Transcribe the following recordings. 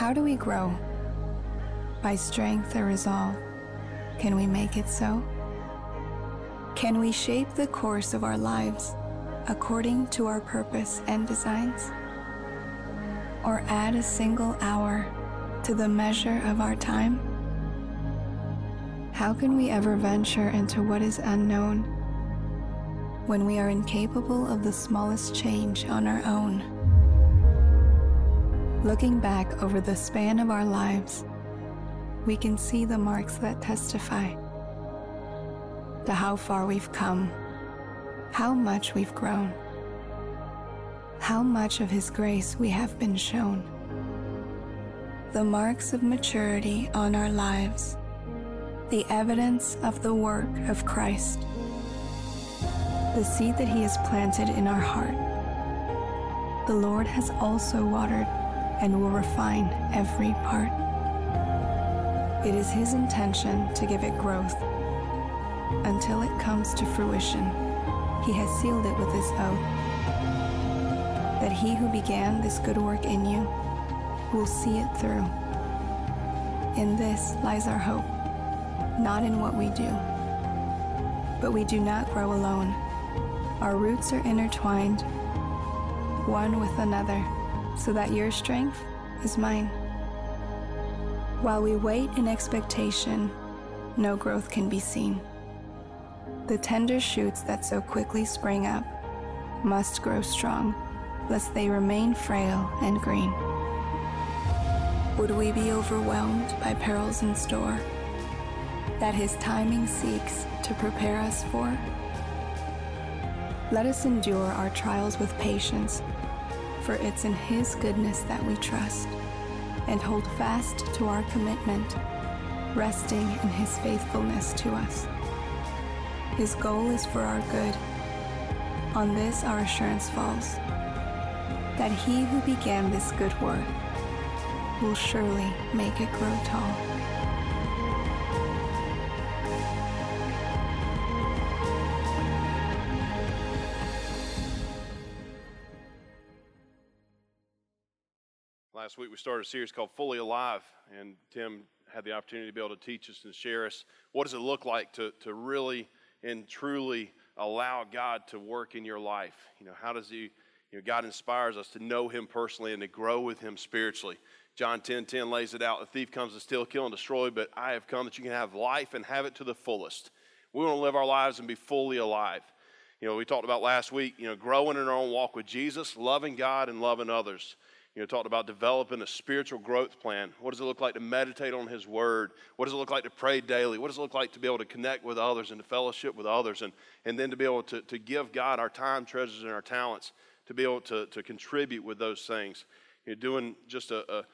How do we grow? By strength or resolve? Can we make it so? Can we shape the course of our lives according to our purpose and designs? Or add a single hour to the measure of our time? How can we ever venture into what is unknown when we are incapable of the smallest change on our own? Looking back over the span of our lives, we can see the marks that testify to how far we've come, how much we've grown, how much of His grace we have been shown. The marks of maturity on our lives, the evidence of the work of Christ, the seed that He has planted in our heart. The Lord has also watered and will refine every part. It is His intention to give it growth until it comes to fruition. He has sealed it with His oath that He who began this good work in you will see it through. In this lies our hope, not in what we do. But we do not grow alone. Our roots are intertwined, one with another so that your strength is mine. While we wait in expectation, no growth can be seen. The tender shoots that so quickly spring up must grow strong, lest they remain frail and green. Would we be overwhelmed by perils in store that His timing seeks to prepare us for? Let us endure our trials with patience for it's in His goodness that we trust, and hold fast to our commitment, resting in His faithfulness to us. His goal is for our good. On this our assurance falls that He who began this good work will surely make it grow tall. Started a series called Fully Alive, and Tim had the opportunity to be able to teach us and share us what does it look like to, to really and truly allow God to work in your life. You know, how does He, you know, God inspires us to know Him personally and to grow with Him spiritually. John 10 10 lays it out the thief comes to steal, kill, and destroy, but I have come that you can have life and have it to the fullest. We want to live our lives and be fully alive. You know, we talked about last week, you know, growing in our own walk with Jesus, loving God and loving others you know, talked about developing a spiritual growth plan. What does it look like to meditate on His Word? What does it look like to pray daily? What does it look like to be able to connect with others and to fellowship with others? And, and then to be able to, to give God our time, treasures, and our talents to be able to, to contribute with those things. You're doing just a, a,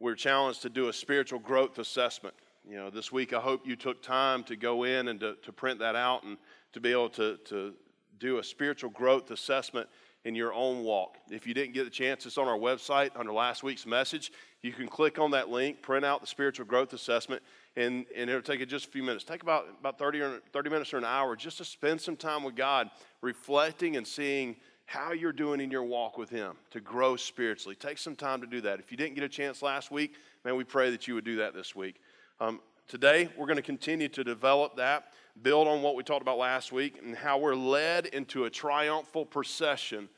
we're challenged to do a spiritual growth assessment. You know, this week I hope you took time to go in and to, to print that out and to be able to, to do a spiritual growth assessment in your own walk. If you didn't get the chance, it's on our website under last week's message. You can click on that link, print out the spiritual growth assessment, and, and it'll take you just a few minutes. Take about, about 30, or 30 minutes or an hour just to spend some time with God, reflecting and seeing how you're doing in your walk with Him to grow spiritually. Take some time to do that. If you didn't get a chance last week, man, we pray that you would do that this week. Um, today, we're going to continue to develop that build on what we talked about last week and how we're led into a triumphal procession,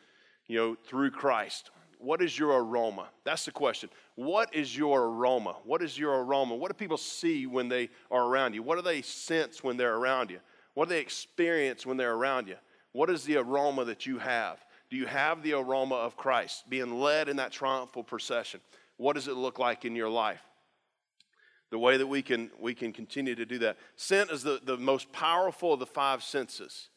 you know, through Christ. What is your aroma? That's the question. What is your aroma? What is your aroma? What do people see when they are around you? What do they sense when they're around you? What do they experience when they're around you? What is the aroma that you have? Do you have the aroma of Christ being led in that triumphal procession? What does it look like in your life? the way that we can, we can continue to do that. Scent is the, the most powerful of the five senses.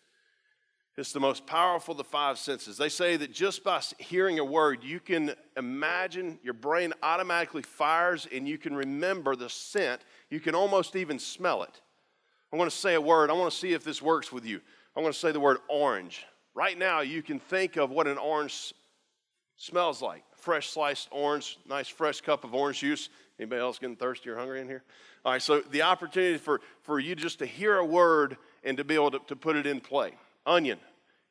It's the most powerful of the five senses. They say that just by hearing a word, you can imagine your brain automatically fires and you can remember the scent. You can almost even smell it. I want to say a word. I want to see if this works with you. I want to say the word orange. Right now, you can think of what an orange smells like. Fresh sliced orange, nice fresh cup of orange juice. Anybody else getting thirsty or hungry in here? All right, so the opportunity for, for you just to hear a word and to be able to, to put it in play. Onion.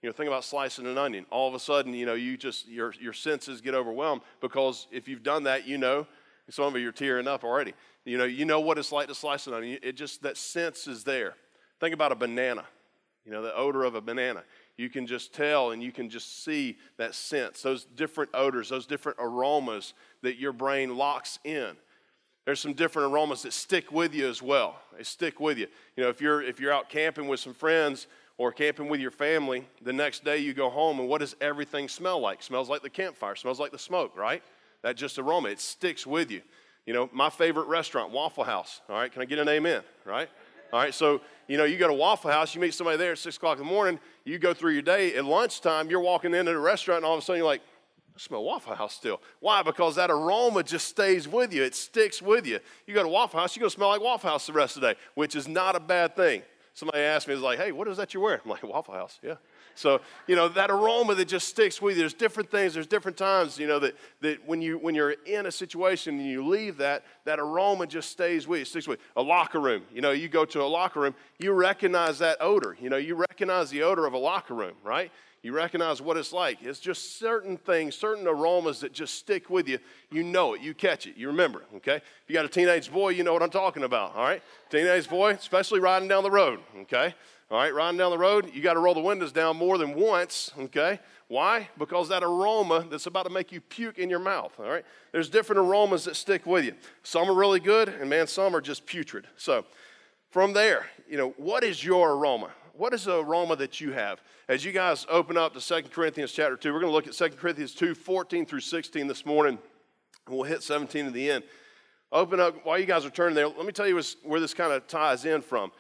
You know, think about slicing an onion. All of a sudden, you know, you just, your, your senses get overwhelmed because if you've done that, you know Some of you are tearing up already. You know, you know what it's like to slice an onion. It just, that sense is there. Think about a banana, you know, the odor of a banana. You can just tell and you can just see that sense, those different odors, those different aromas that your brain locks in. There's some different aromas that stick with you as well. They stick with you. You know, if you're if you're out camping with some friends or camping with your family, the next day you go home and what does everything smell like? Smells like the campfire, smells like the smoke, right? That just aroma, it sticks with you. You know, my favorite restaurant, Waffle House. All right, can I get an amen? Right? All right, so you know, you go to Waffle House, you meet somebody there at six o'clock in the morning, you go through your day. At lunchtime, you're walking into the restaurant, and all of a sudden you're like, I smell Waffle House still. Why? Because that aroma just stays with you. It sticks with you. You go to Waffle House, you're to smell like Waffle House the rest of the day, which is not a bad thing. Somebody asked me, was like, hey, what is that you're wearing? I'm like, Waffle House, yeah. So, you know, that aroma that just sticks with you, there's different things, there's different times, you know, that, that when, you, when you're in a situation and you leave that, that aroma just stays with you, sticks with you. A locker room, you know, you go to a locker room, you recognize that odor. You know, you recognize the odor of a locker room, right? You recognize what it's like. It's just certain things, certain aromas that just stick with you. You know it, you catch it, you remember it, okay? If you got a teenage boy, you know what I'm talking about, all right? Teenage boy, especially riding down the road, okay? All right, riding down the road, you got to roll the windows down more than once, okay? Why? Because that aroma that's about to make you puke in your mouth, all right? There's different aromas that stick with you. Some are really good, and man, some are just putrid. So, from there, you know, what is your aroma? What is the aroma that you have? As you guys open up to 2 Corinthians chapter 2, we're going to look at 2 Corinthians 2, 14 through 16 this morning, and we'll hit 17 at the end. Open up, while you guys are turning there, let me tell you where this kind of ties in from.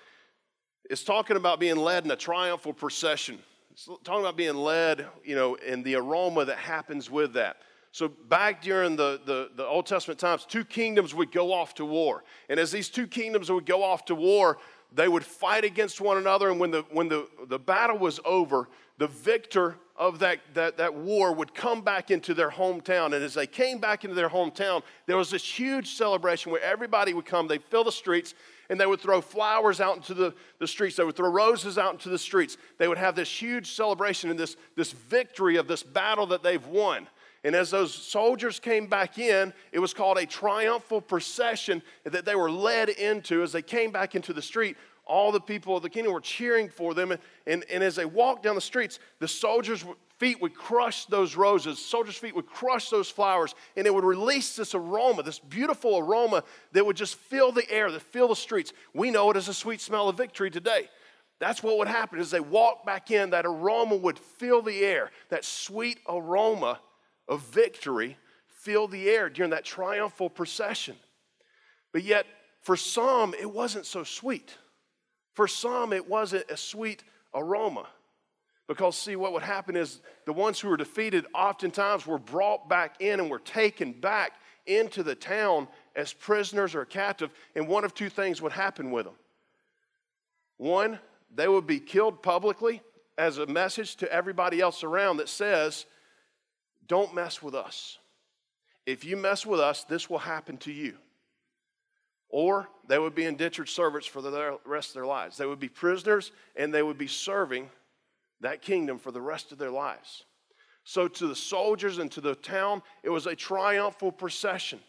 It's talking about being led in a triumphal procession. It's talking about being led, you know, and the aroma that happens with that. So, back during the, the, the, Old Testament times, two kingdoms would go off to war. And as these two kingdoms would go off to war, they would fight against one another, and when the, when the, the battle was over, the victor of that, that, that war would come back into their hometown. And as they came back into their hometown, there was this huge celebration where everybody would come, they'd fill the streets, and they would throw flowers out into the, the streets. They would throw roses out into the streets. They would have this huge celebration and this, this victory of this battle that they've won. And as those soldiers came back in, it was called a triumphal procession that they were led into as they came back into the street. All the people of the kingdom were cheering for them. And, and, and as they walked down the streets, the soldiers' feet would crush those roses, soldiers' feet would crush those flowers, and it would release this aroma, this beautiful aroma that would just fill the air, that fill the streets. We know it as a sweet smell of victory today. That's what would happen as they walked back in, that aroma would fill the air, that sweet aroma of victory filled the air during that triumphal procession. But yet, for some, it wasn't so sweet. For some, it wasn't a sweet aroma. Because, see, what would happen is the ones who were defeated oftentimes were brought back in and were taken back into the town as prisoners or captive, and one of two things would happen with them. One, they would be killed publicly as a message to everybody else around that says, don't mess with us. If you mess with us, this will happen to you. Or they would be indentured servants for the rest of their lives. They would be prisoners and they would be serving that kingdom for the rest of their lives. So, to the soldiers and to the town, it was a triumphal procession.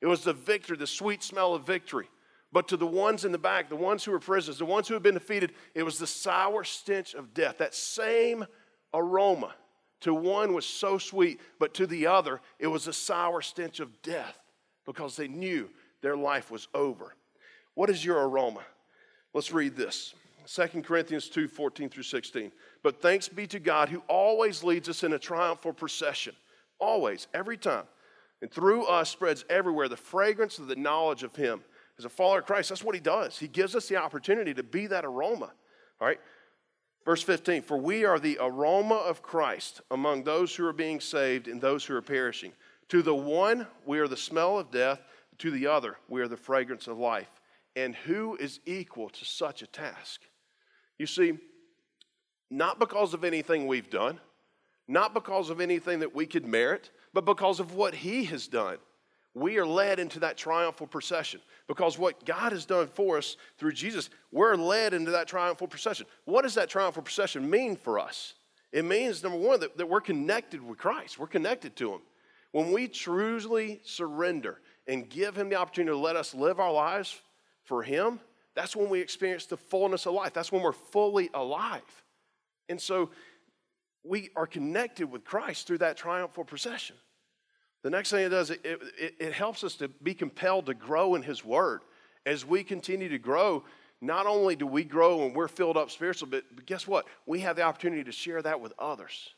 It was the victory, the sweet smell of victory. But to the ones in the back, the ones who were prisoners, the ones who had been defeated, it was the sour stench of death. That same aroma to one was so sweet, but to the other, it was a sour stench of death because they knew their life was over. What is your aroma? Let's read this 2 Corinthians 2 14 through 16. But thanks be to God who always leads us in a triumphal procession. Always, every time. And through us spreads everywhere the fragrance of the knowledge of Him. As a follower of Christ, that's what He does. He gives us the opportunity to be that aroma. All right? Verse 15, for we are the aroma of Christ among those who are being saved and those who are perishing. To the one, we are the smell of death. To the other, we are the fragrance of life. And who is equal to such a task? You see, not because of anything we've done, not because of anything that we could merit, but because of what He has done we are led into that triumphal procession because what God has done for us through Jesus, we're led into that triumphal procession. What does that triumphal procession mean for us? It means, number one, that, that we're connected with Christ, we're connected to Him. When we truly surrender and give Him the opportunity to let us live our lives for Him, that's when we experience the fullness of life. That's when we're fully alive. And so we are connected with Christ through that triumphal procession. The next thing it does, it, it, it, helps us to be compelled to grow in His Word. As we continue to grow, not only do we grow and we're filled up spiritually, but, but guess what? We have the opportunity to share that with others.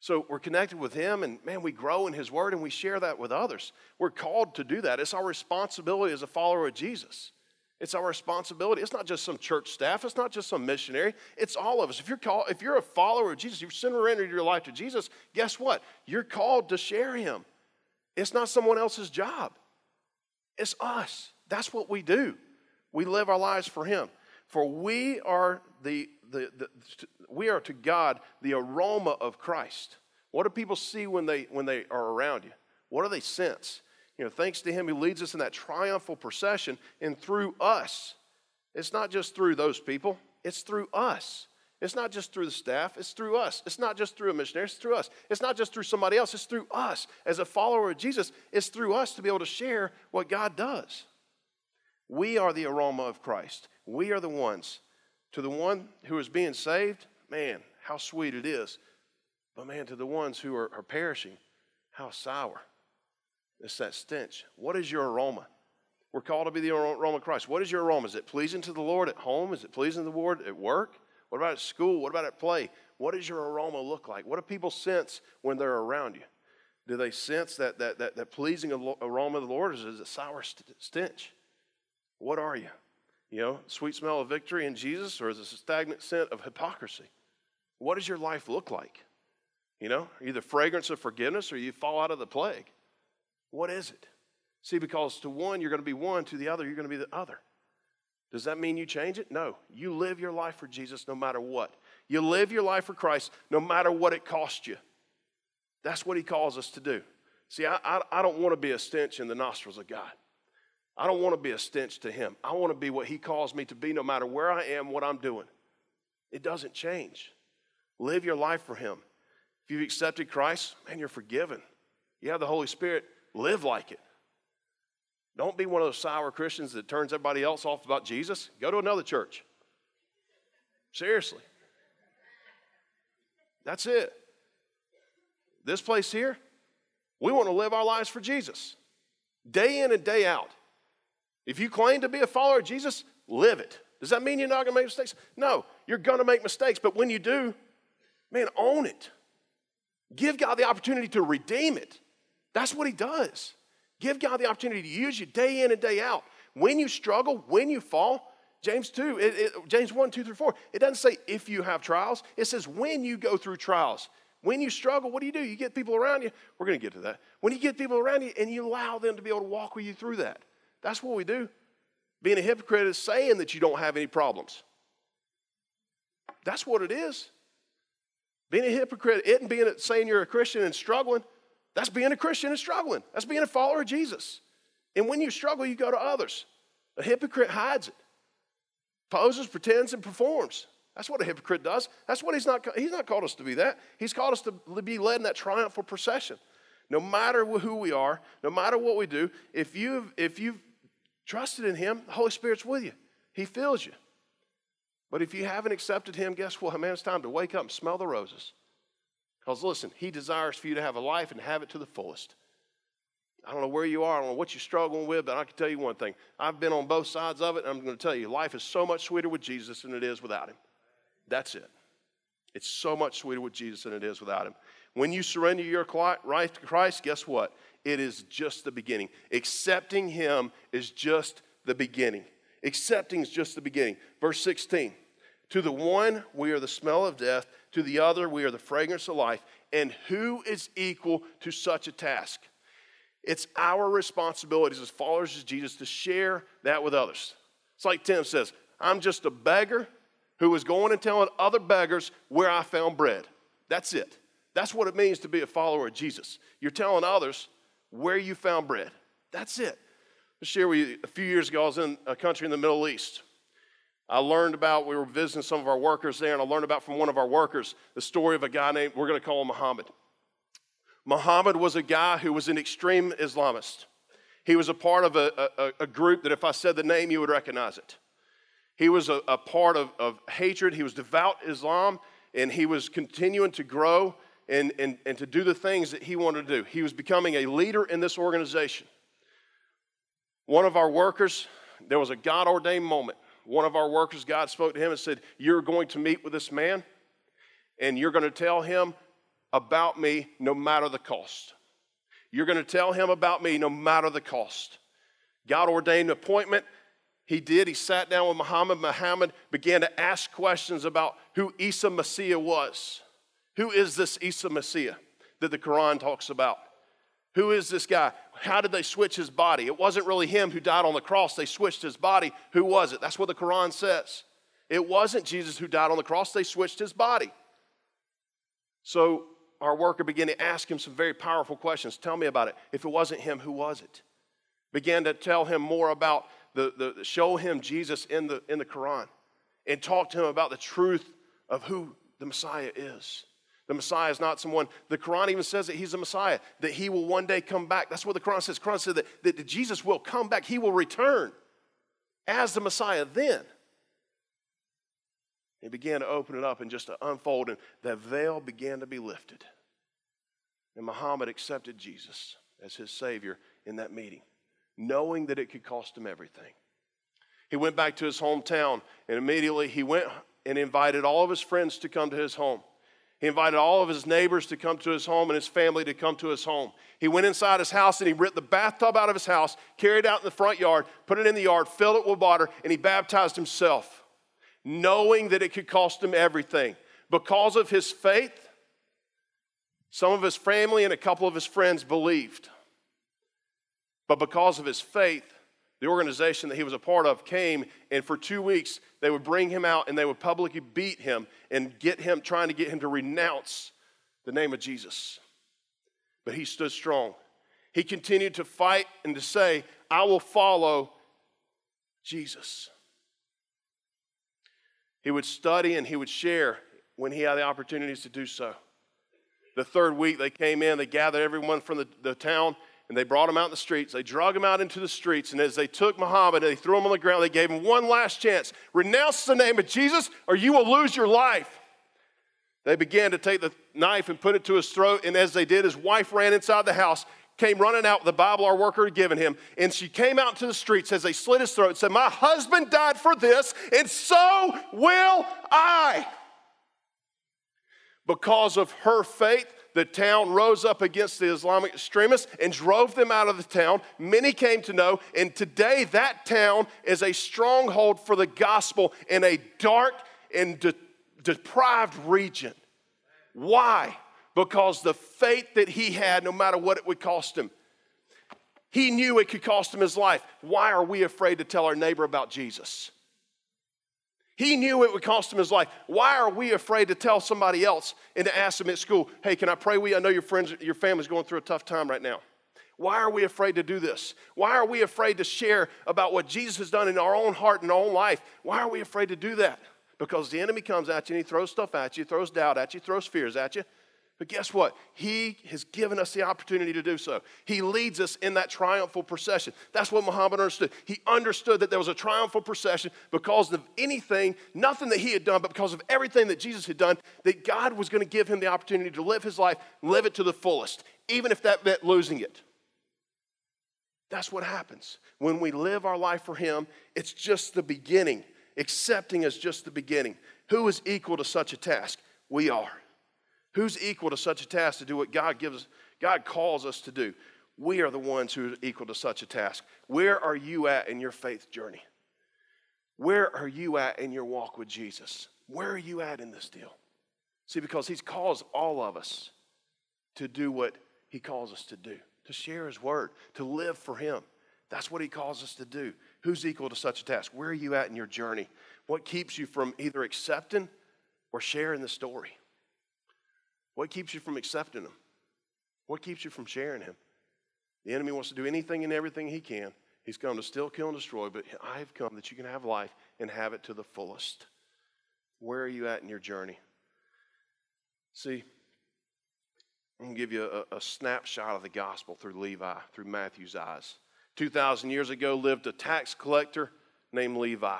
So we're connected with Him, and man, we grow in His Word and we share that with others. We're called to do that. It's our responsibility as a follower of Jesus. It's our responsibility. It's not just some church staff. It's not just some missionary. It's all of us. If you're called, if you're a follower of Jesus, you've surrendered your life to Jesus. Guess what? You're called to share Him. It's not someone else's job. It's us. That's what we do. We live our lives for Him. For we are the, the, the we are to God the aroma of Christ. What do people see when they when they are around you? What do they sense? You know, thanks to him who leads us in that triumphal procession and through us. It's not just through those people, it's through us. It's not just through the staff, it's through us. It's not just through a missionary, it's through us. It's not just through somebody else, it's through us. As a follower of Jesus, it's through us to be able to share what God does. We are the aroma of Christ. We are the ones. To the one who is being saved, man, how sweet it is. But man, to the ones who are, are perishing, how sour. It's that stench. What is your aroma? We're called to be the aroma of Christ. What is your aroma? Is it pleasing to the Lord at home? Is it pleasing to the Lord at work? What about at school? What about at play? What does your aroma look like? What do people sense when they're around you? Do they sense that, that, that, that pleasing aroma of the Lord, or is it a sour stench? What are you? You know, sweet smell of victory in Jesus, or is it a stagnant scent of hypocrisy? What does your life look like? You know, are you the fragrance of forgiveness, or you fall out of the plague? What is it? See, because to one, you're going to be one, to the other, you're going to be the other. Does that mean you change it? No. You live your life for Jesus no matter what. You live your life for Christ no matter what it costs you. That's what He calls us to do. See, I, I, I don't want to be a stench in the nostrils of God. I don't want to be a stench to Him. I want to be what He calls me to be no matter where I am, what I'm doing. It doesn't change. Live your life for Him. If you've accepted Christ, man, you're forgiven. You have the Holy Spirit Live like it. Don't be one of those sour Christians that turns everybody else off about Jesus. Go to another church. Seriously. That's it. This place here, we want to live our lives for Jesus. Day in and day out. If you claim to be a follower of Jesus, live it. Does that mean you're not going to make mistakes? No, you're going to make mistakes, but when you do, man, own it. Give God the opportunity to redeem it. That's what he does. Give God the opportunity to use you day in and day out. When you struggle, when you fall, James 2, it, it, James 1, 2 through 4, it doesn't say if you have trials. It says when you go through trials. When you struggle, what do you do? You get people around you. We're going to get to that. When you get people around you and you allow them to be able to walk with you through that. That's what we do. Being a hypocrite is saying that you don't have any problems. That's what it is. Being a hypocrite isn't being saying you're a Christian and struggling. That's being a Christian and struggling. That's being a follower of Jesus. And when you struggle, you go to others. A hypocrite hides it, poses, pretends, and performs. That's what a hypocrite does. That's what he's not, he's not called us to be that. He's called us to be led in that triumphal procession. No matter who we are, no matter what we do, if you've, if you've trusted in him, the Holy Spirit's with you. He fills you. But if you haven't accepted him, guess what? Man, it's time to wake up and smell the roses. Because listen, He desires for you to have a life and have it to the fullest. I don't know where you are, I don't know what you're struggling with, but I can tell you one thing. I've been on both sides of it, and I'm going to tell you, life is so much sweeter with Jesus than it is without Him. That's it. It's so much sweeter with Jesus than it is without Him. When you surrender your life to Christ, guess what? It is just the beginning. Accepting Him is just the beginning. Accepting is just the beginning. Verse 16 To the one, we are the smell of death to the other, we are the fragrance of life. And who is equal to such a task? It's our responsibilities as followers of Jesus to share that with others. It's like Tim says, I'm just a beggar who was going and telling other beggars where I found bread. That's it. That's what it means to be a follower of Jesus. You're telling others where you found bread. That's it. I'll share with you a few years ago, I was in a country in the Middle East. I learned about, we were visiting some of our workers there, and I learned about from one of our workers the story of a guy named, we're going to call him Muhammad. Muhammad was a guy who was an extreme Islamist. He was a part of a, a, a group that if I said the name, you would recognize it. He was a, a part of, of hatred. He was devout Islam, and he was continuing to grow and, and, and to do the things that he wanted to do. He was becoming a leader in this organization. One of our workers, there was a God ordained moment. One of our workers, God spoke to him and said, You're going to meet with this man, and you're going to tell him about me no matter the cost. You're going to tell him about me no matter the cost. God ordained an appointment. He did. He sat down with Muhammad. Muhammad began to ask questions about who Isa Messiah was. Who is this Isa Messiah that the Quran talks about? Who is this guy? How did they switch his body? It wasn't really him who died on the cross. They switched his body. Who was it? That's what the Quran says. It wasn't Jesus who died on the cross. They switched his body. So our worker began to ask him some very powerful questions. Tell me about it. If it wasn't him, who was it? Began to tell him more about the, the show him Jesus in the, in the Quran and talk to him about the truth of who the Messiah is. The Messiah is not someone, the Quran even says that he's a Messiah, that he will one day come back. That's what the Quran says. The Quran says that, that Jesus will come back, he will return as the Messiah then. He began to open it up and just to unfold, and the veil began to be lifted. And Muhammad accepted Jesus as his Savior in that meeting, knowing that it could cost him everything. He went back to his hometown, and immediately he went and invited all of his friends to come to his home. He invited all of his neighbors to come to his home and his family to come to his home. He went inside his house and he ripped the bathtub out of his house, carried it out in the front yard, put it in the yard, filled it with water, and he baptized himself knowing that it could cost him everything. Because of his faith, some of his family and a couple of his friends believed. But because of his faith, the organization that he was a part of came, and for two weeks they would bring him out and they would publicly beat him and get him, trying to get him to renounce the name of Jesus. But he stood strong. He continued to fight and to say, I will follow Jesus. He would study and he would share when he had the opportunities to do so. The third week, they came in, they gathered everyone from the, the town, and they brought him out in the streets. They drug him out into the streets, and as they took Muhammad and they threw him on the ground, they gave him one last chance renounce the name of Jesus, or you will lose your life. They began to take the knife and put it to his throat, and as they did, his wife ran inside the house came running out with the Bible our worker had given him, and she came out to the streets as they slit his throat and said, My husband died for this, and so will I. Because of her faith, the town rose up against the Islamic extremists and drove them out of the town. Many came to know, and today that town is a stronghold for the gospel in a dark and de- deprived region. Why? because the faith that he had, no matter what it would cost him, he knew it could cost him his life. Why are we afraid to tell our neighbor about Jesus? He knew it would cost him his life. Why are we afraid to tell somebody else and to ask them at school, hey, can I pray with you? I know your friends, your family's going through a tough time right now. Why are we afraid to do this? Why are we afraid to share about what Jesus has done in our own heart and our own life? Why are we afraid to do that? Because the enemy comes at you and he throws stuff at you, throws doubt at you, throws fears at you. But guess what? He has given us the opportunity to do so. He leads us in that triumphal procession. That's what Muhammad understood. He understood that there was a triumphal procession because of anything, nothing that he had done, but because of everything that Jesus had done, that God was going to give him the opportunity to live his life, live it to the fullest, even if that meant losing it. That's what happens. When we live our life for Him, it's just the beginning. Accepting is just the beginning. Who is equal to such a task? We are. Who's equal to such a task to do what God gives, God calls us to do? We are the ones who are equal to such a task. Where are you at in your faith journey? Where are you at in your walk with Jesus? Where are you at in this deal? See, because He's calls all of us to do what He calls us to do, to share His word, to live for Him. That's what He calls us to do. Who's equal to such a task? Where are you at in your journey? What keeps you from either accepting or sharing the story? What keeps you from accepting Him? What keeps you from sharing Him? The enemy wants to do anything and everything he can. He's come to steal, kill, and destroy, but I have come that you can have life and have it to the fullest. Where are you at in your journey? See, I'm going to give you a, a snapshot of the gospel through Levi, through Matthew's eyes, 2,000 years ago lived a tax collector named Levi.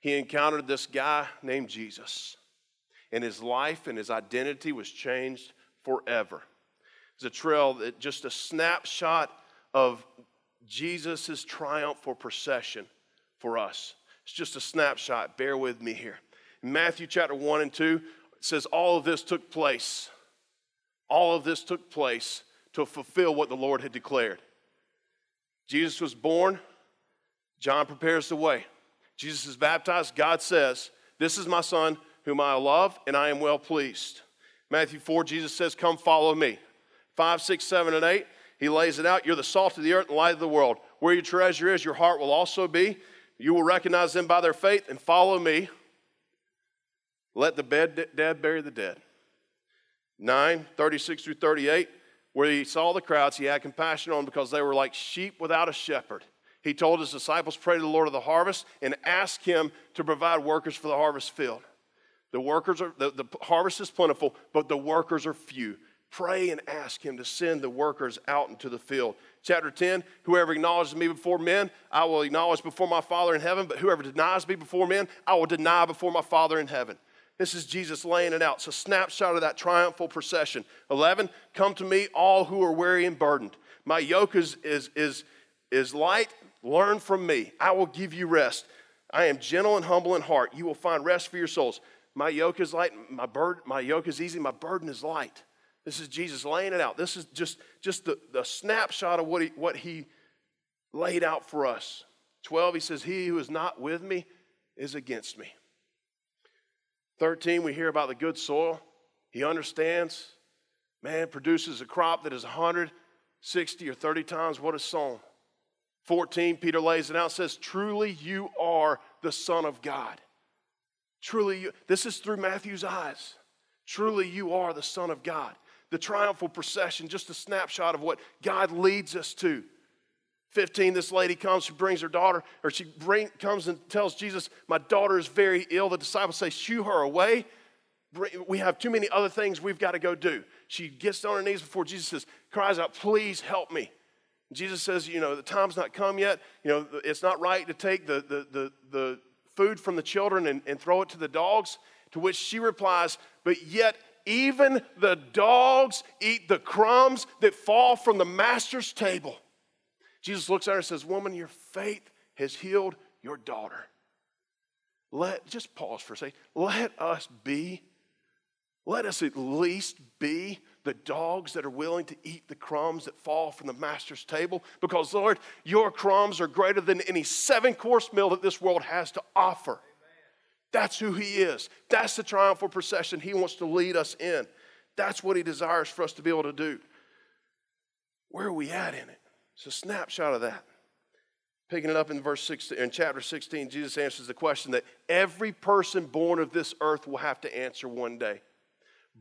He encountered this guy named Jesus, and his life and his identity was changed forever. It's a trail that just a snapshot of Jesus' triumphal procession for us. It's just a snapshot. Bear with me here. In Matthew chapter 1 and 2, it says all of this took place. All of this took place to fulfill what the Lord had declared. Jesus was born, John prepares the way. Jesus is baptized, God says, This is my son whom I love, and I am well pleased. Matthew 4, Jesus says, Come follow me. 5, 6, 7, and 8, he lays it out. You're the salt of the earth and light of the world. Where your treasure is, your heart will also be. You will recognize them by their faith and follow me. Let the dead bury the dead. 9, 36 through 38, where he saw the crowds, he had compassion on them because they were like sheep without a shepherd. He told his disciples, Pray to the Lord of the harvest and ask him to provide workers for the harvest field. The workers are the, the harvest is plentiful, but the workers are few. Pray and ask him to send the workers out into the field. Chapter 10 Whoever acknowledges me before men, I will acknowledge before my Father in heaven, but whoever denies me before men, I will deny before my Father in heaven. This is Jesus laying it out. It's a snapshot of that triumphal procession. 11, come to me, all who are weary and burdened. My yoke is, is, is, is light. Learn from me. I will give you rest. I am gentle and humble in heart. You will find rest for your souls. My yoke is light. My, burden, my yoke is easy. My burden is light. This is Jesus laying it out. This is just, just the, the snapshot of what he, what he laid out for us. 12, he says, He who is not with me is against me. 13, we hear about the good soil. He understands. Man produces a crop that is 160 or 30 times what is sown. 14, Peter lays it out says, Truly you are the Son of God. Truly, you, this is through Matthew's eyes. Truly you are the Son of God. The triumphal procession, just a snapshot of what God leads us to. 15, this lady comes, she brings her daughter, or she bring, comes and tells Jesus, My daughter is very ill. The disciples say, Shoo her away. We have too many other things we've got to go do. She gets on her knees before Jesus, says, cries out, Please help me. Jesus says, You know, the time's not come yet. You know, it's not right to take the, the, the, the food from the children and, and throw it to the dogs. To which she replies, But yet, even the dogs eat the crumbs that fall from the master's table. Jesus looks at her and says, Woman, your faith has healed your daughter. Let, just pause for a second. Let us be, let us at least be the dogs that are willing to eat the crumbs that fall from the master's table. Because, Lord, your crumbs are greater than any seven course meal that this world has to offer. That's who he is. That's the triumphal procession he wants to lead us in. That's what he desires for us to be able to do. Where are we at in it? It's a snapshot of that. Picking it up in verse 16, in chapter 16, Jesus answers the question that every person born of this earth will have to answer one day.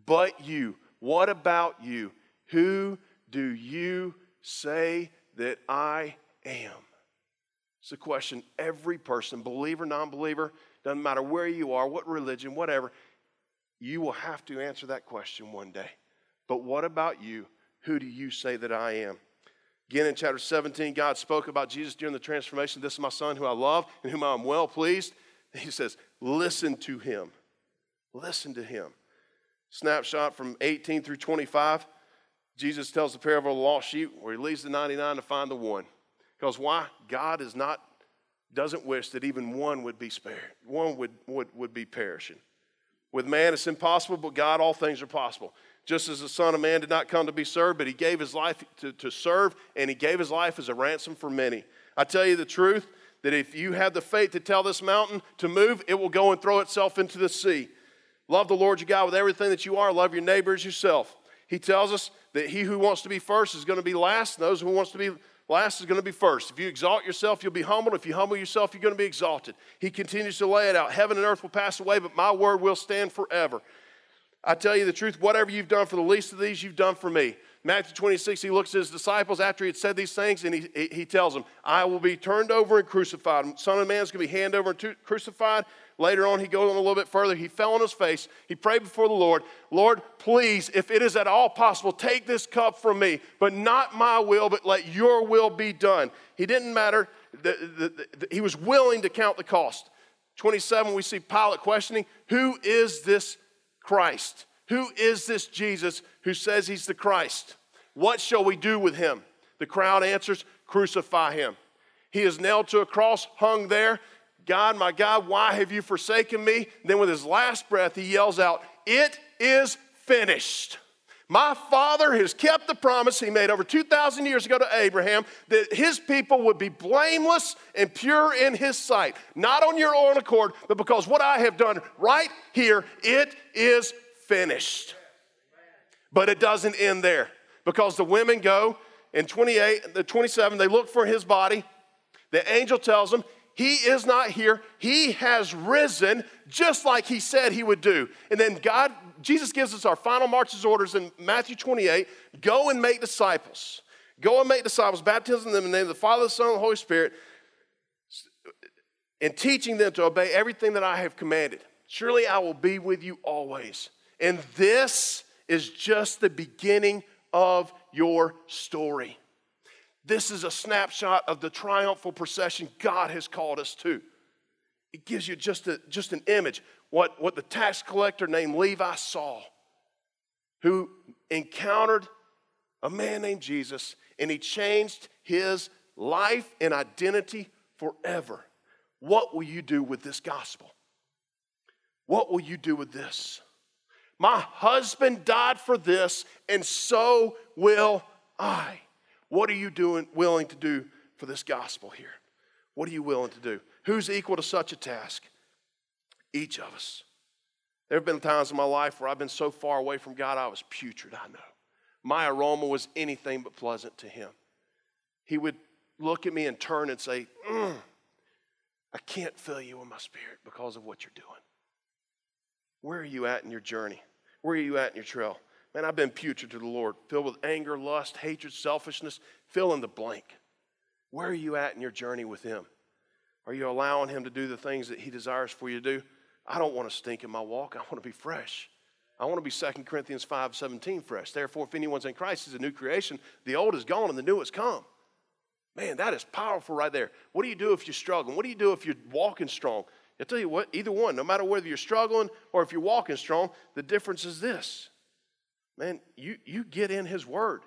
But you, what about you? Who do you say that I am? It's a question every person, believer, non believer, doesn't matter where you are, what religion, whatever, you will have to answer that question one day. But what about you? Who do you say that I am? Again, in chapter 17, God spoke about Jesus during the transformation. This is my son who I love and whom I am well pleased. He says, Listen to him. Listen to him. Snapshot from 18 through 25. Jesus tells the parable of the lost sheep where he leaves the 99 to find the one. Because why? God is not, doesn't wish that even one would be spared, one would, would, would be perishing. With man, it's impossible, but God, all things are possible. Just as the Son of Man did not come to be served, but he gave his life to, to serve, and he gave his life as a ransom for many. I tell you the truth that if you have the faith to tell this mountain to move, it will go and throw itself into the sea. Love the Lord your God with everything that you are. Love your neighbor as yourself. He tells us that he who wants to be first is going to be last, and those who wants to be last is going to be first. If you exalt yourself, you'll be humbled. If you humble yourself, you're going to be exalted. He continues to lay it out. Heaven and earth will pass away, but my word will stand forever. I tell you the truth, whatever you've done for the least of these, you've done for me. Matthew 26, he looks at his disciples after he had said these things and he, he tells them, I will be turned over and crucified. Son of Man is going to be handed over and crucified. Later on, he goes on a little bit further. He fell on his face. He prayed before the Lord Lord, please, if it is at all possible, take this cup from me, but not my will, but let your will be done. He didn't matter. The, the, the, he was willing to count the cost. 27, we see Pilate questioning Who is this Christ? Who is this Jesus who says he's the Christ? What shall we do with him? The crowd answers, Crucify him. He is nailed to a cross, hung there. God, my God, why have you forsaken me? Then, with his last breath, he yells out, It is finished. My father has kept the promise he made over 2,000 years ago to Abraham that his people would be blameless and pure in his sight. Not on your own accord, but because what I have done right here, it is finished. But it doesn't end there because the women go in 28, the 27, they look for his body. The angel tells them, He is not here. He has risen just like He said He would do. And then God, Jesus gives us our final marches orders in Matthew 28 go and make disciples. Go and make disciples, baptizing them in the name of the Father, the Son, and the Holy Spirit, and teaching them to obey everything that I have commanded. Surely I will be with you always. And this is just the beginning of your story. This is a snapshot of the triumphal procession God has called us to. It gives you just, a, just an image. What, what the tax collector named Levi saw, who encountered a man named Jesus, and he changed his life and identity forever. What will you do with this gospel? What will you do with this? My husband died for this, and so will I. What are you doing, willing to do for this gospel here? What are you willing to do? Who's equal to such a task? Each of us. There have been times in my life where I've been so far away from God, I was putrid, I know. My aroma was anything but pleasant to Him. He would look at me and turn and say, mm, I can't fill you with my spirit because of what you're doing. Where are you at in your journey? Where are you at in your trail? Man, I've been putrid to the Lord, filled with anger, lust, hatred, selfishness. Fill in the blank. Where are you at in your journey with Him? Are you allowing Him to do the things that He desires for you to do? I don't want to stink in my walk. I want to be fresh. I want to be 2 Corinthians 5 17 fresh. Therefore, if anyone's in Christ, he's a new creation. The old is gone and the new has come. Man, that is powerful right there. What do you do if you're struggling? What do you do if you're walking strong? I'll tell you what, either one, no matter whether you're struggling or if you're walking strong, the difference is this man, you, you get in His Word.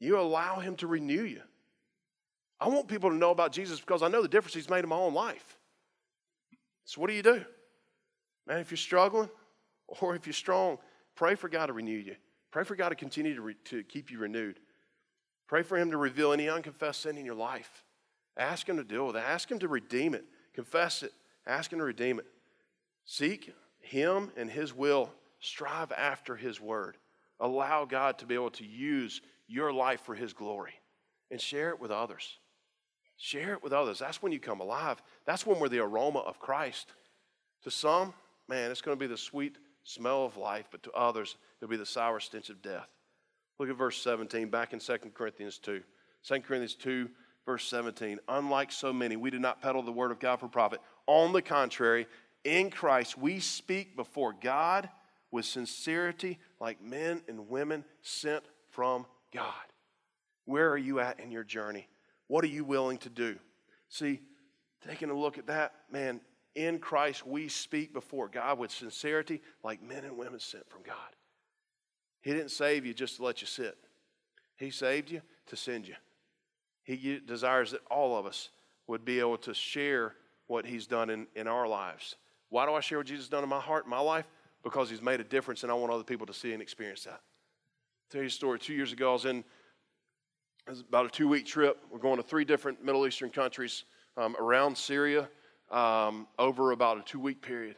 You allow Him to renew you. I want people to know about Jesus because I know the difference He's made in my own life. So, what do you do? Man, if you're struggling or if you're strong, pray for God to renew you. Pray for God to continue to, re- to keep you renewed. Pray for Him to reveal any unconfessed sin in your life. Ask Him to deal with it, ask Him to redeem it, confess it, ask Him to redeem it. Seek Him and His will Strive after His word. Allow God to be able to use your life for His glory and share it with others. Share it with others. That's when you come alive. That's when we're the aroma of Christ. To some, man, it's going to be the sweet smell of life, but to others, it'll be the sour stench of death. Look at verse 17 back in 2 Corinthians 2. 2 Corinthians 2, verse 17. Unlike so many, we do not peddle the word of God for profit. On the contrary, in Christ, we speak before God with sincerity like men and women sent from God. Where are you at in your journey? What are you willing to do? See, taking a look at that, man, in Christ we speak before God with sincerity like men and women sent from God. He didn't save you just to let you sit, He saved you to send you. He desires that all of us would be able to share what He's done in, in our lives. Why do I share what Jesus has done in my heart, in my life? Because he's made a difference, and I want other people to see and experience that. I'll tell you a story. Two years ago, I was in was about a two week trip. We're going to three different Middle Eastern countries um, around Syria um, over about a two week period.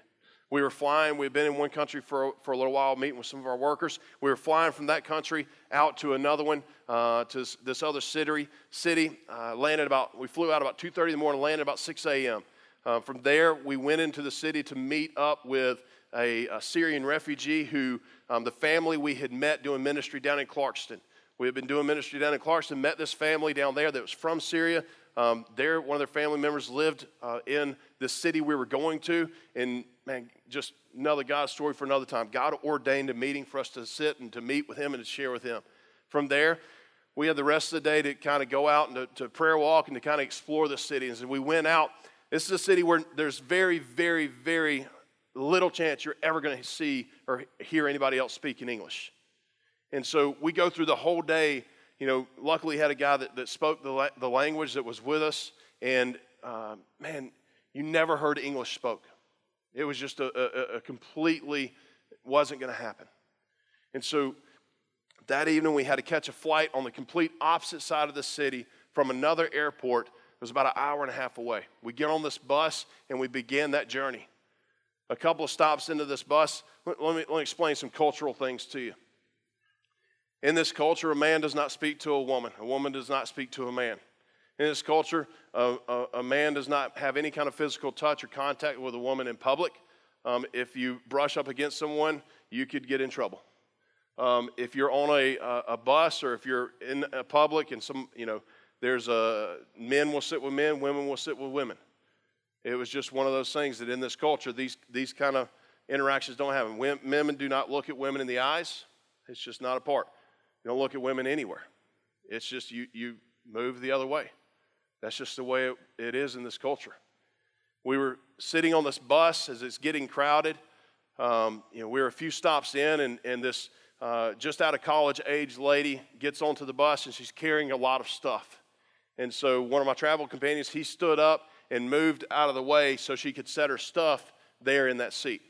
We were flying, we'd been in one country for, for a little while, meeting with some of our workers. We were flying from that country out to another one, uh, to this other city. city uh, landed about, we flew out about 2.30 in the morning, landed about 6 a.m. Uh, from there, we went into the city to meet up with a, a Syrian refugee who um, the family we had met doing ministry down in Clarkston. We had been doing ministry down in Clarkston, met this family down there that was from Syria. Um, there, one of their family members lived uh, in the city we were going to, and man, just another God story for another time. God ordained a meeting for us to sit and to meet with Him and to share with Him. From there, we had the rest of the day to kind of go out and to, to prayer walk and to kind of explore the city. And so we went out. This is a city where there's very, very, very little chance you're ever going to see or hear anybody else speak in English. And so we go through the whole day. You know, luckily had a guy that, that spoke the, la- the language that was with us. And uh, man, you never heard English spoke. It was just a, a, a completely wasn't going to happen. And so that evening we had to catch a flight on the complete opposite side of the city from another airport. It was about an hour and a half away. We get on this bus and we begin that journey. A couple of stops into this bus, let me, let me explain some cultural things to you. In this culture, a man does not speak to a woman, a woman does not speak to a man. In this culture, a, a, a man does not have any kind of physical touch or contact with a woman in public. Um, if you brush up against someone, you could get in trouble. Um, if you're on a, a, bus or if you're in a public and some, you know, there's a, men will sit with men, women will sit with women. It was just one of those things that in this culture, these, these kind of interactions don't happen. Women do not look at women in the eyes. It's just not a part. You don't look at women anywhere. It's just you, you move the other way. That's just the way it, it is in this culture. We were sitting on this bus as it's getting crowded. Um, you know, we were a few stops in, and, and this uh, just out of college age lady gets onto the bus and she's carrying a lot of stuff. And so one of my travel companions, he stood up and moved out of the way so she could set her stuff there in that seat.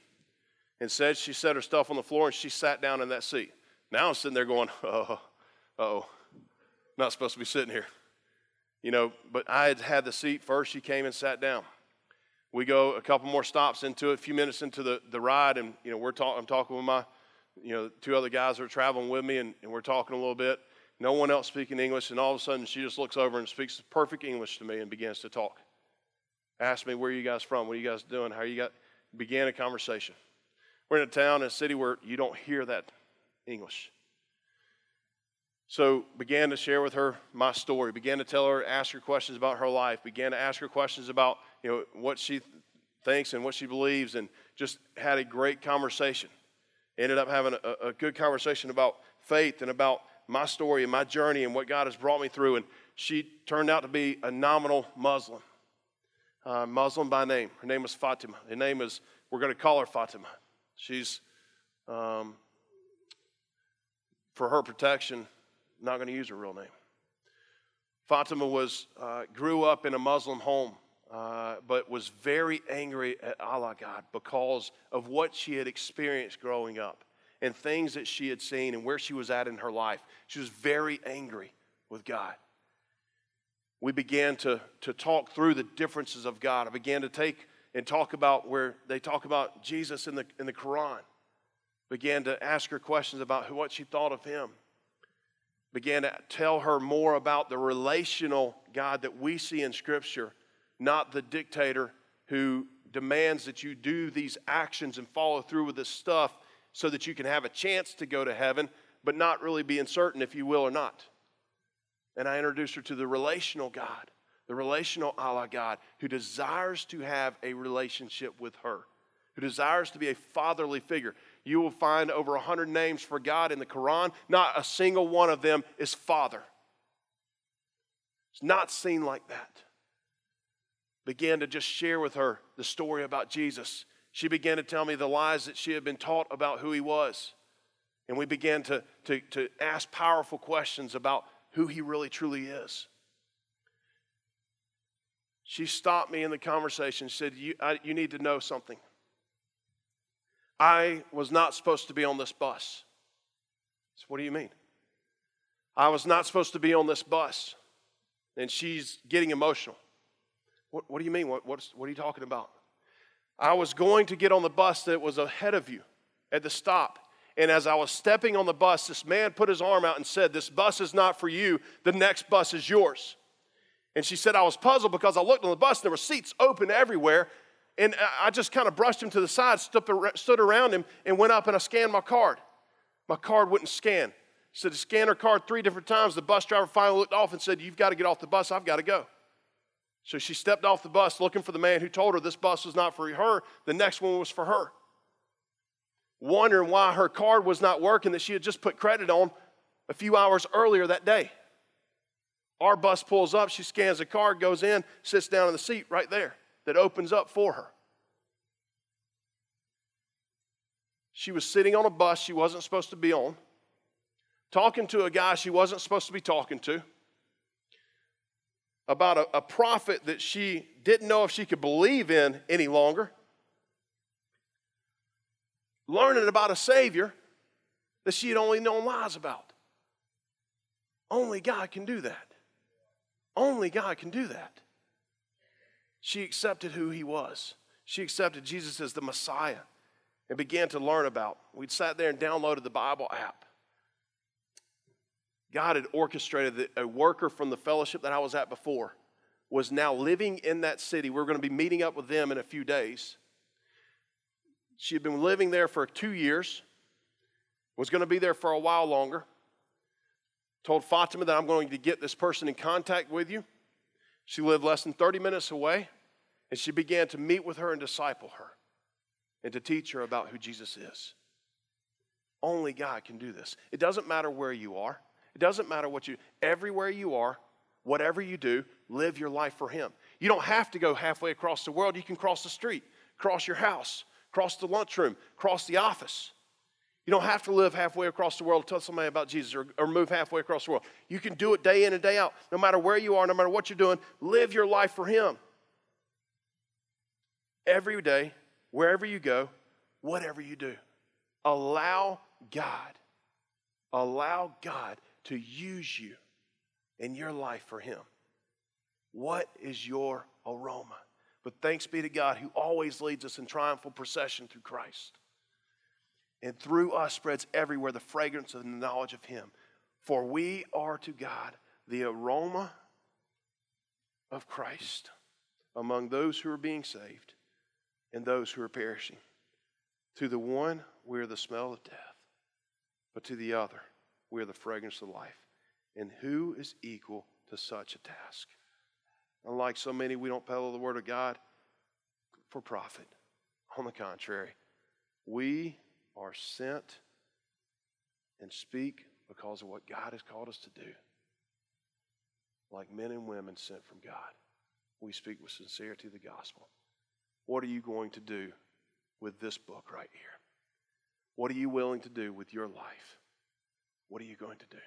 Instead, she set her stuff on the floor and she sat down in that seat. Now I'm sitting there going, oh, oh, not supposed to be sitting here. You know, but I had had the seat first. She came and sat down. We go a couple more stops into it, a few minutes into the, the ride, and, you know, we're talking, I'm talking with my you know, two other guys are traveling with me, and, and we're talking a little bit. No one else speaking English, and all of a sudden she just looks over and speaks perfect English to me and begins to talk. Ask me, where are you guys from? What are you guys doing? How you got? Began a conversation. We're in a town, in a city where you don't hear that English. So began to share with her my story, began to tell her, ask her questions about her life, began to ask her questions about you know what she thinks and what she believes, and just had a great conversation ended up having a, a good conversation about faith and about my story and my journey and what God has brought me through. And she turned out to be a nominal Muslim, uh, Muslim by name. Her name was Fatima. Her name is, we're going to call her Fatima. She's, um, for her protection, not going to use her real name. Fatima was, uh, grew up in a Muslim home. Uh, but was very angry at Allah God because of what she had experienced growing up and things that she had seen and where she was at in her life. She was very angry with God. We began to, to talk through the differences of God. I began to take and talk about where they talk about Jesus in the, in the Quran. Began to ask her questions about who, what she thought of him. Began to tell her more about the relational God that we see in Scripture not the dictator who demands that you do these actions and follow through with this stuff so that you can have a chance to go to heaven, but not really being certain if you will or not. And I introduced her to the relational God, the relational Allah God, who desires to have a relationship with her, who desires to be a fatherly figure. You will find over 100 names for God in the Quran. Not a single one of them is Father. It's not seen like that began to just share with her the story about Jesus. She began to tell me the lies that she had been taught about who he was. And we began to, to, to ask powerful questions about who he really truly is. She stopped me in the conversation. Said, you, I, you need to know something. I was not supposed to be on this bus. Said, What do you mean? I was not supposed to be on this bus. And she's getting emotional. What, what do you mean? What, what are you talking about? I was going to get on the bus that was ahead of you at the stop. And as I was stepping on the bus, this man put his arm out and said, This bus is not for you. The next bus is yours. And she said, I was puzzled because I looked on the bus and there were seats open everywhere. And I just kind of brushed him to the side, stood around him, and went up and I scanned my card. My card wouldn't scan. He said, Scan her card three different times. The bus driver finally looked off and said, You've got to get off the bus. I've got to go. So she stepped off the bus looking for the man who told her this bus was not for her, the next one was for her. Wondering why her card was not working that she had just put credit on a few hours earlier that day. Our bus pulls up, she scans the card, goes in, sits down in the seat right there that opens up for her. She was sitting on a bus she wasn't supposed to be on, talking to a guy she wasn't supposed to be talking to, about a, a prophet that she didn't know if she could believe in any longer, learning about a Savior that she had only known lies about. Only God can do that. Only God can do that. She accepted who he was. She accepted Jesus as the Messiah and began to learn about. We'd sat there and downloaded the Bible app. God had orchestrated that a worker from the fellowship that I was at before was now living in that city. We are going to be meeting up with them in a few days. She had been living there for two years, was going to be there for a while longer. Told Fatima that I'm going to get this person in contact with you. She lived less than 30 minutes away, and she began to meet with her and disciple her and to teach her about who Jesus is. Only God can do this. It doesn't matter where you are. It doesn't matter what you, everywhere you are, whatever you do, live your life for Him. You don't have to go halfway across the world. You can cross the street, cross your house, cross the lunchroom, cross the office. You don't have to live halfway across the world to tell somebody about Jesus or, or move halfway across the world. You can do it day in and day out. No matter where you are, no matter what you're doing, live your life for Him. Every day, wherever you go, whatever you do, allow God, allow God to use you in your life for Him. What is your aroma? But thanks be to God who always leads us in triumphal procession through Christ. And through us spreads everywhere the fragrance of the knowledge of Him. For we are to God the aroma of Christ among those who are being saved and those who are perishing. To the one, we are the smell of death, but to the other, we are the fragrance of life. And who is equal to such a task? Unlike so many, we don't peddle the word of God for profit. On the contrary, we are sent and speak because of what God has called us to do. Like men and women sent from God, we speak with sincerity the gospel. What are you going to do with this book right here? What are you willing to do with your life? What are you going to do?